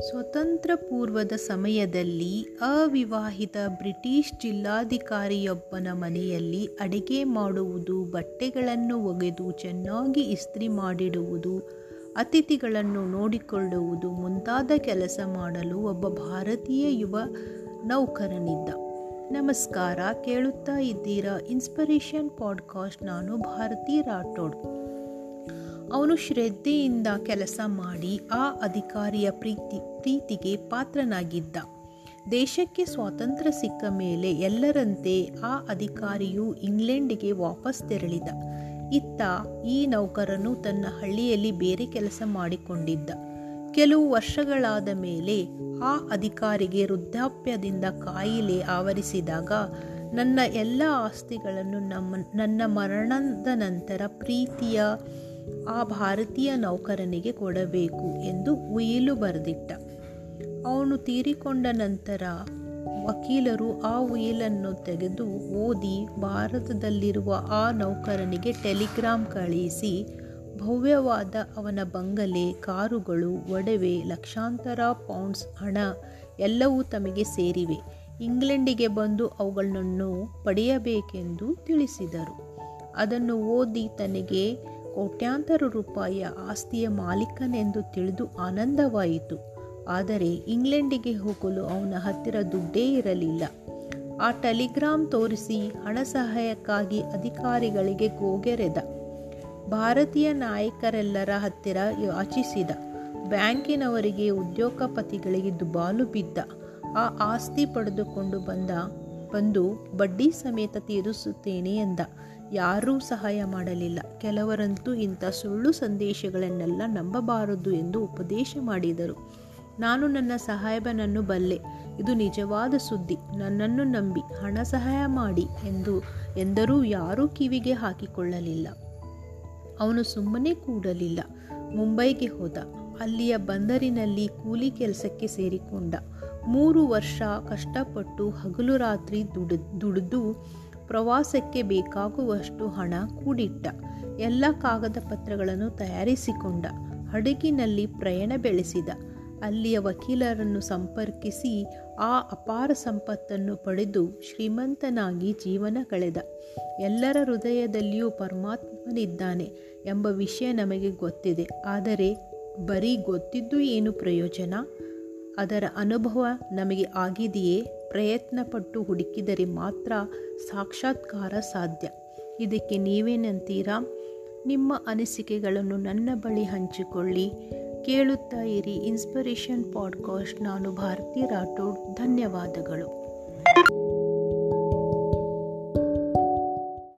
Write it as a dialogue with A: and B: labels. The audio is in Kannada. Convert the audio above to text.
A: ಸ್ವತಂತ್ರ ಪೂರ್ವದ ಸಮಯದಲ್ಲಿ ಅವಿವಾಹಿತ ಬ್ರಿಟಿಷ್ ಜಿಲ್ಲಾಧಿಕಾರಿಯೊಬ್ಬನ ಮನೆಯಲ್ಲಿ ಅಡಿಗೆ ಮಾಡುವುದು, ಬಟ್ಟೆಗಳನ್ನು ಒಗೆದು ಚೆನ್ನಾಗಿ ಇಸ್ತ್ರಿ ಮಾಡಿಡುವುದು, ಅತಿಥಿಗಳನ್ನು ನೋಡಿಕೊಳ್ಳುವುದು ಮುಂತಾದ ಕೆಲಸ ಮಾಡಲು ಒಬ್ಬ ಭಾರತೀಯ ಯುವ ನೌಕರನಿದ್ದ. ನಮಸ್ಕಾರ, ಕೇಳುತ್ತಾ ಇದ್ದೀರಾ? ಇನ್ಸ್ಪಿರೇಷನ್ ಪಾಡ್ಕಾಸ್ಟ್, ನಾನು ಭಾರತಿ ರಾಠೋಡ್. ಅವನು ಶ್ರದ್ಧೆಯಿಂದ ಕೆಲಸ ಮಾಡಿ ಆ ಅಧಿಕಾರಿಯ ಪ್ರೀತಿ, ಪ್ರೀತಿಗೆ ಪಾತ್ರನಾಗಿದ್ದ. ದೇಶಕ್ಕೆ ಸ್ವಾತಂತ್ರ್ಯ ಸಿಕ್ಕ ಮೇಲೆ ಎಲ್ಲರಂತೆ ಆ ಅಧಿಕಾರಿಯು ಇಂಗ್ಲೆಂಡಿಗೆ ವಾಪಸ್ ತೆರಳಿದ. ಇತ್ತ ಈ ನೌಕರನು ತನ್ನ ಹಳ್ಳಿಯಲ್ಲಿ ಬೇರೆ ಕೆಲಸ ಮಾಡಿಕೊಂಡಿದ್ದ. ಕೆಲವು ವರ್ಷಗಳಾದ ಮೇಲೆ ಆ ಅಧಿಕಾರಿಗೆ ವೃದ್ಧಾಪ್ಯದಿಂದ ಕಾಯಿಲೆ ಆವರಿಸಿದಾಗ ನನ್ನ ಎಲ್ಲ ಆಸ್ತಿಗಳನ್ನು ನಮ್ಮ, ನನ್ನ ಮರಣದ ನಂತರ ಪ್ರೀತಿಯ ಆ ಭಾರತೀಯ ನೌಕರನಿಗೆ ಕೊಡಬೇಕು ಎಂದು ಉಯಿಲು ಬರೆದಿಟ್ಟ. ಅವನು ತೀರಿಕೊಂಡ ನಂತರ ವಕೀಲರು ಆ ಉಯಿಲನ್ನು ತೆಗೆದು ಓದಿ ಭಾರತದಲ್ಲಿರುವ ಆ ನೌಕರನಿಗೆ ಟೆಲಿಗ್ರಾಮ್ ಕಳುಹಿಸಿ ಭವ್ಯವಾದ ಅವನ ಬಂಗಲೆ, ಕಾರುಗಳು, ಒಡವೆ, ಲಕ್ಷಾಂತರ ಪೌಂಡ್ಸ್ ಹಣ ಎಲ್ಲವೂ ತಮಗೆ ಸೇರಿವೆ. ಇಂಗ್ಲೆಂಡಿಗೆ ಬಂದು ಅವುಗಳನ್ನು ಪಡೆಯಬೇಕೆಂದು ತಿಳಿಸಿದರು. ಅದನ್ನು ಓದಿ ತನಗೆ ಕೋಟ್ಯಾಂತರ ರೂಪಾಯಿಯ ಆಸ್ತಿಯ ಮಾಲೀಕನೆಂದು ತಿಳಿದು ಆನಂದವಾಯಿತು. ಆದರೆ ಇಂಗ್ಲೆಂಡಿಗೆ ಹೋಗಲು ಅವನ ಹತ್ತಿರ ದುಡ್ಡೇ ಇರಲಿಲ್ಲ. ಆ ಟೆಲಿಗ್ರಾಮ್ ತೋರಿಸಿ ಹಣ ಸಹಾಯಕ್ಕಾಗಿ ಅಧಿಕಾರಿಗಳಿಗೆ ಗೋಗೆರೆದ. ಭಾರತೀಯ ನಾಯಕರೆಲ್ಲರ ಹತ್ತಿರ ಯಾಚಿಸಿದ. ಬ್ಯಾಂಕಿನವರಿಗೆ ಉದ್ಯೋಗಪತಿಗಳಿಗೆ ದುಬಾಲು ಬಿದ್ದ. ಆ ಆಸ್ತಿ ಪಡೆದುಕೊಂಡು ಬಂದ, ಬಂದು ಬಡ್ಡಿ ಸಮೇತ ತೀರಿಸುತ್ತೇನೆ ಎಂದ. ಯಾರೂ ಸಹಾಯ ಮಾಡಲಿಲ್ಲ. ಕೆಲವರಂತೂ ಇಂಥ ಸುಳ್ಳು ಸಂದೇಶಗಳನ್ನೆಲ್ಲ ನಂಬಬಾರದು ಎಂದು ಉಪದೇಶ ಮಾಡಿದರು. ನಾನು ನನ್ನ ಸಹಾಯಬನನ್ನು ಬಲ್ಲೆ. ಇದು ನಿಜವಾದ ಸುದ್ದಿ. ನನ್ನನ್ನು ನಂಬಿ ಹಣ ಸಹಾಯ ಮಾಡಿ ಎಂದು ಎಂದರೂ ಯಾರೂ ಕಿವಿಗೆ ಹಾಕಿಕೊಳ್ಳಲಿಲ್ಲ. ಅವನು ಸುಮ್ಮನೆ ಕೂಡಲಿಲ್ಲ. ಮುಂಬೈಗೆ ಹೋದ. ಅಲ್ಲಿಯ ಬಂದರಿನಲ್ಲಿ ಕೂಲಿ ಕೆಲಸಕ್ಕೆ ಸೇರಿಕೊಂಡ. ಮೂರು ವರ್ಷ ಕಷ್ಟಪಟ್ಟು ಹಗಲು ರಾತ್ರಿ ದುಡಿದು ದುಡಿದು ಪ್ರವಾಸಕ್ಕೆ ಬೇಕಾಗುವಷ್ಟು ಹಣ ಕೂಡಿಟ್ಟ. ಎಲ್ಲ ಕಾಗದ ಪತ್ರಗಳನ್ನು ತಯಾರಿಸಿಕೊಂಡ. ಹಡಗಿನಲ್ಲಿ ಪ್ರಯಾಣ ಬೆಳೆಸಿದ. ಅಲ್ಲಿಯ ವಕೀಲರನ್ನು ಸಂಪರ್ಕಿಸಿ ಆ ಅಪಾರ ಸಂಪತ್ತನ್ನು ಪಡೆದು ಶ್ರೀಮಂತನಾಗಿ ಜೀವನ ಕಳೆದ. ಎಲ್ಲರ ಹೃದಯದಲ್ಲಿಯೂ ಪರಮಾತ್ಮನಿದ್ದಾನೆ ಎಂಬ ವಿಷಯ ನಮಗೆ ಗೊತ್ತಿದೆ. ಆದರೆ ಬರೀ ಗೊತ್ತಿದ್ದು ಏನು ಪ್ರಯೋಜನ? ಅದರ ಅನುಭವ ನಮಗೆ ಆಗಿದೆಯೇ? ಪ್ರಯತ್ನಪಟ್ಟು ಹುಡುಕಿದರೆ ಮಾತ್ರ ಸಾಕ್ಷಾತ್ಕಾರ ಸಾಧ್ಯ. ಇದಕ್ಕೆ ನೀವೇನಂತೀರಾ? ನಿಮ್ಮ ಅನಿಸಿಕೆಗಳನ್ನು ನನ್ನ ಬಳಿ ಹಂಚಿಕೊಳ್ಳಿ. ಕೇಳುತ್ತಾ ಇರಿ ಇನ್ಸ್ಪಿರೇಷನ್ ಪಾಡ್ಕಾಸ್ಟ್. ನಾನು ಭಾರತಿ ರಾಠೋಡ್. ಧನ್ಯವಾದಗಳು.